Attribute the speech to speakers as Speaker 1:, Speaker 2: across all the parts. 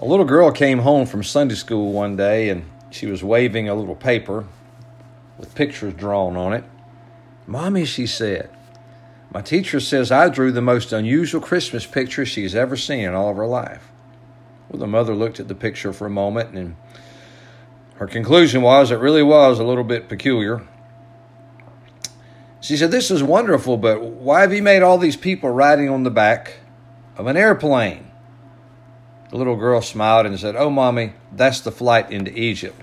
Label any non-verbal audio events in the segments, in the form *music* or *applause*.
Speaker 1: A little girl came home from Sunday school one day and she was waving a little paper with pictures drawn on it. Mommy, she said, my teacher says I drew the most unusual Christmas picture she's ever seen in all of her life. Well, the mother looked at the picture for a moment and her conclusion was it really was a little bit peculiar. She said, This is wonderful, but why have you made all these people riding on the back of an airplane? The little girl smiled and said, Oh, mommy, that's the flight into Egypt.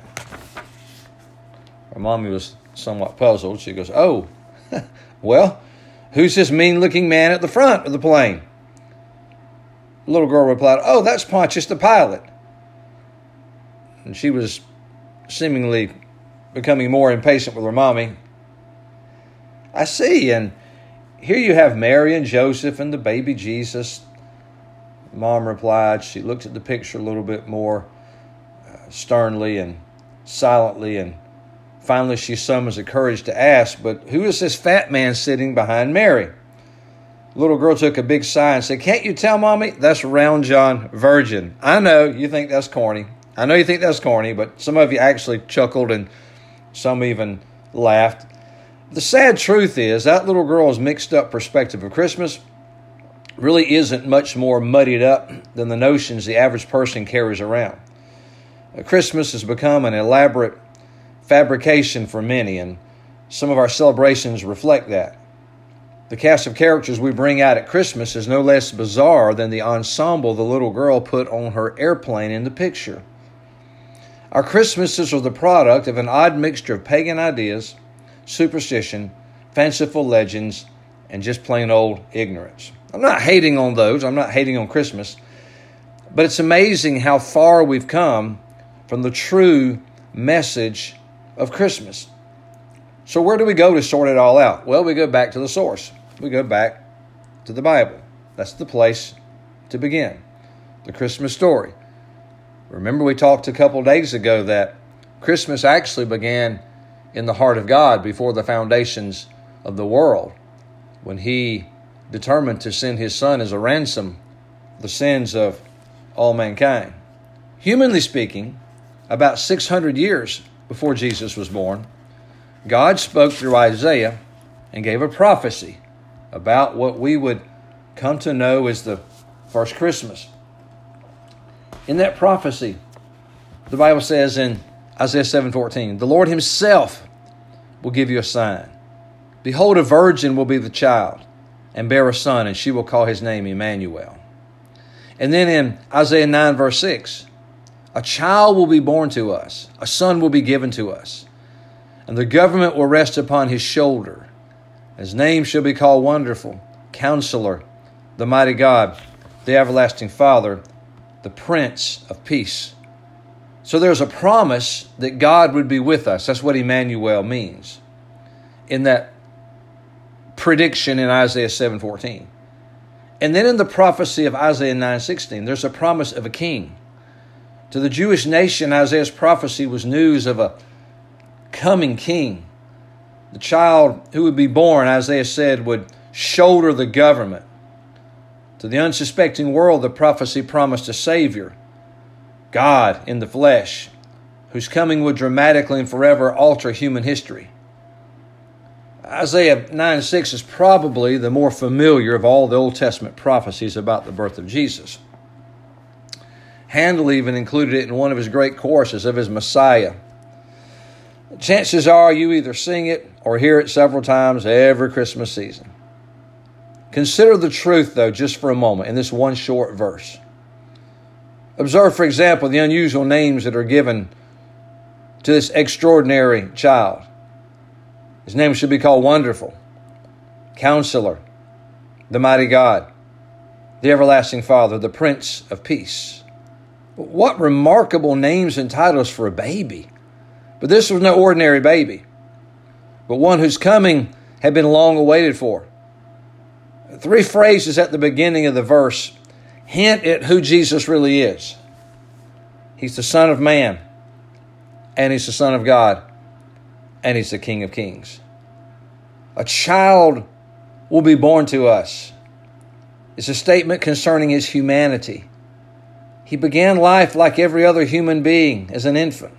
Speaker 1: Her mommy was somewhat puzzled. She goes, Oh, *laughs* well, who's this mean looking man at the front of the plane? The little girl replied, Oh, that's Pontius the pilot. And she was seemingly becoming more impatient with her mommy. I see, and here you have Mary and Joseph and the baby Jesus Mom replied. She looked at the picture a little bit more uh, sternly and silently, and finally she summons the courage to ask, But who is this fat man sitting behind Mary? Little girl took a big sigh and said, Can't you tell, Mommy? That's Round John Virgin. I know you think that's corny. I know you think that's corny, but some of you actually chuckled and some even laughed. The sad truth is that little girl's mixed up perspective of Christmas really isn't much more muddied up than the notions the average person carries around. Christmas has become an elaborate fabrication for many, and some of our celebrations reflect that. The cast of characters we bring out at Christmas is no less bizarre than the ensemble the little girl put on her airplane in the picture. Our Christmases are the product of an odd mixture of pagan ideas, superstition, fanciful legends, and just plain old ignorance. I'm not hating on those, I'm not hating on Christmas, but it's amazing how far we've come from the true message of Christmas. So, where do we go to sort it all out? Well, we go back to the source. We go back to the Bible. That's the place to begin. The Christmas story. Remember, we talked a couple days ago that Christmas actually began in the heart of God before the foundations of the world when He determined to send his son as a ransom the sins of all mankind. Humanly speaking, about 600 years before Jesus was born, God spoke through Isaiah and gave a prophecy about what we would come to know as the first Christmas. In that prophecy, the Bible says in Isaiah 7:14, "The Lord himself will give you a sign. Behold a virgin will be the child and bear a son, and she will call his name Emmanuel. And then in Isaiah 9, verse 6, a child will be born to us, a son will be given to us, and the government will rest upon his shoulder. His name shall be called Wonderful, Counselor, the Mighty God, the Everlasting Father, the Prince of Peace. So there's a promise that God would be with us. That's what Emmanuel means. In that prediction in Isaiah 7:14. And then in the prophecy of Isaiah 9:16, there's a promise of a king. To the Jewish nation, Isaiah's prophecy was news of a coming king. The child who would be born, Isaiah said, would shoulder the government. To the unsuspecting world, the prophecy promised a Savior, God in the flesh, whose coming would dramatically and forever alter human history. Isaiah 9 6 is probably the more familiar of all the Old Testament prophecies about the birth of Jesus. Handel even included it in one of his great choruses of his Messiah. Chances are you either sing it or hear it several times every Christmas season. Consider the truth, though, just for a moment in this one short verse. Observe, for example, the unusual names that are given to this extraordinary child. His name should be called Wonderful, Counselor, the Mighty God, the Everlasting Father, the Prince of Peace. What remarkable names and titles for a baby. But this was no ordinary baby, but one whose coming had been long awaited for. Three phrases at the beginning of the verse hint at who Jesus really is. He's the Son of Man, and He's the Son of God, and He's the King of Kings. A child will be born to us. It's a statement concerning His humanity. He began life like every other human being as an infant.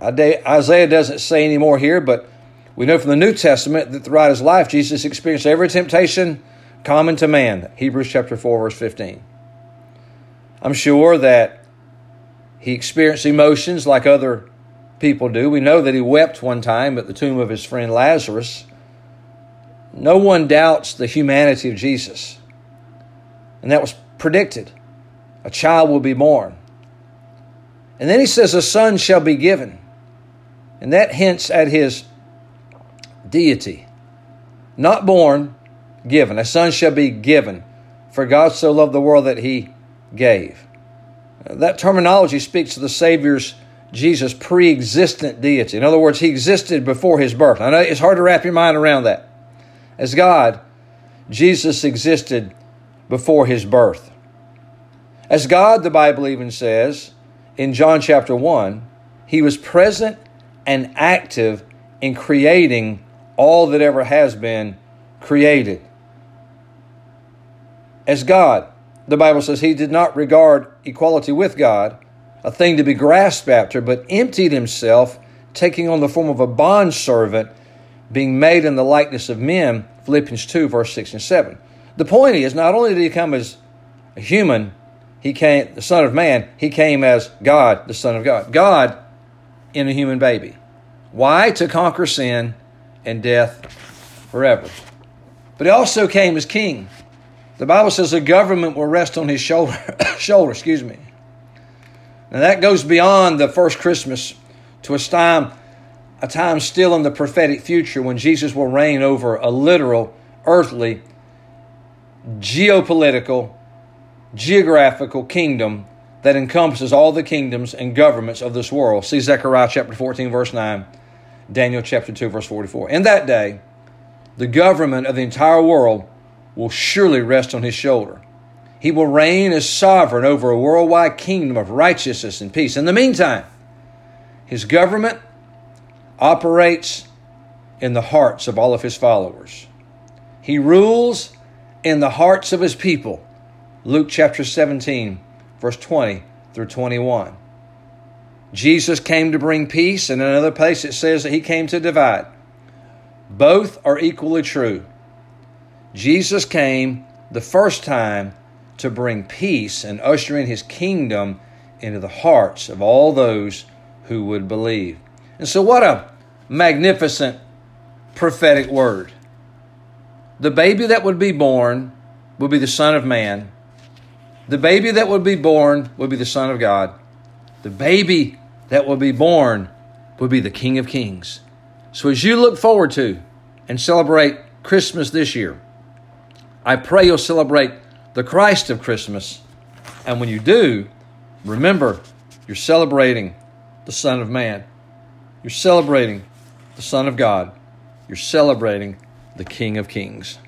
Speaker 1: Isaiah doesn't say any more here, but we know from the New Testament that throughout his life, Jesus experienced every temptation common to man. Hebrews chapter 4, verse 15. I'm sure that he experienced emotions like other people do. We know that he wept one time at the tomb of his friend Lazarus. No one doubts the humanity of Jesus. And that was predicted. A child will be born. And then he says, A son shall be given. And that hints at his deity. Not born, given. A son shall be given. For God so loved the world that he gave. That terminology speaks to the Savior's Jesus' pre existent deity. In other words, he existed before his birth. I know it's hard to wrap your mind around that. As God, Jesus existed before his birth. As God, the Bible even says in John chapter 1, he was present and active in creating all that ever has been created. As God, the Bible says he did not regard equality with God a thing to be grasped after, but emptied himself, taking on the form of a bondservant, being made in the likeness of men. Philippians 2, verse 6 and 7. The point is, not only did he come as a human, he came, the Son of Man, he came as God, the Son of God. God in a human baby. Why? To conquer sin and death forever. But he also came as king. The Bible says the government will rest on his shoulder. *coughs* shoulder, excuse me. Now that goes beyond the first Christmas to a time, a time still in the prophetic future when Jesus will reign over a literal, earthly, geopolitical, geographical kingdom that encompasses all the kingdoms and governments of this world. See Zechariah chapter 14, verse 9, Daniel chapter 2, verse 44. In that day, the government of the entire world will surely rest on his shoulder. He will reign as sovereign over a worldwide kingdom of righteousness and peace. In the meantime, his government operates in the hearts of all of his followers. He rules in the hearts of his people. Luke chapter 17, verse 20 through 21. Jesus came to bring peace, and in another place it says that he came to divide. Both are equally true. Jesus came the first time to bring peace and usher in his kingdom into the hearts of all those who would believe. And so, what a magnificent prophetic word. The baby that would be born would be the Son of Man. The baby that would be born would be the Son of God. The baby that would be born would be the King of Kings. So, as you look forward to and celebrate Christmas this year, I pray you'll celebrate the Christ of Christmas. And when you do, remember you're celebrating the Son of Man. You're celebrating the Son of God. You're celebrating the King of Kings.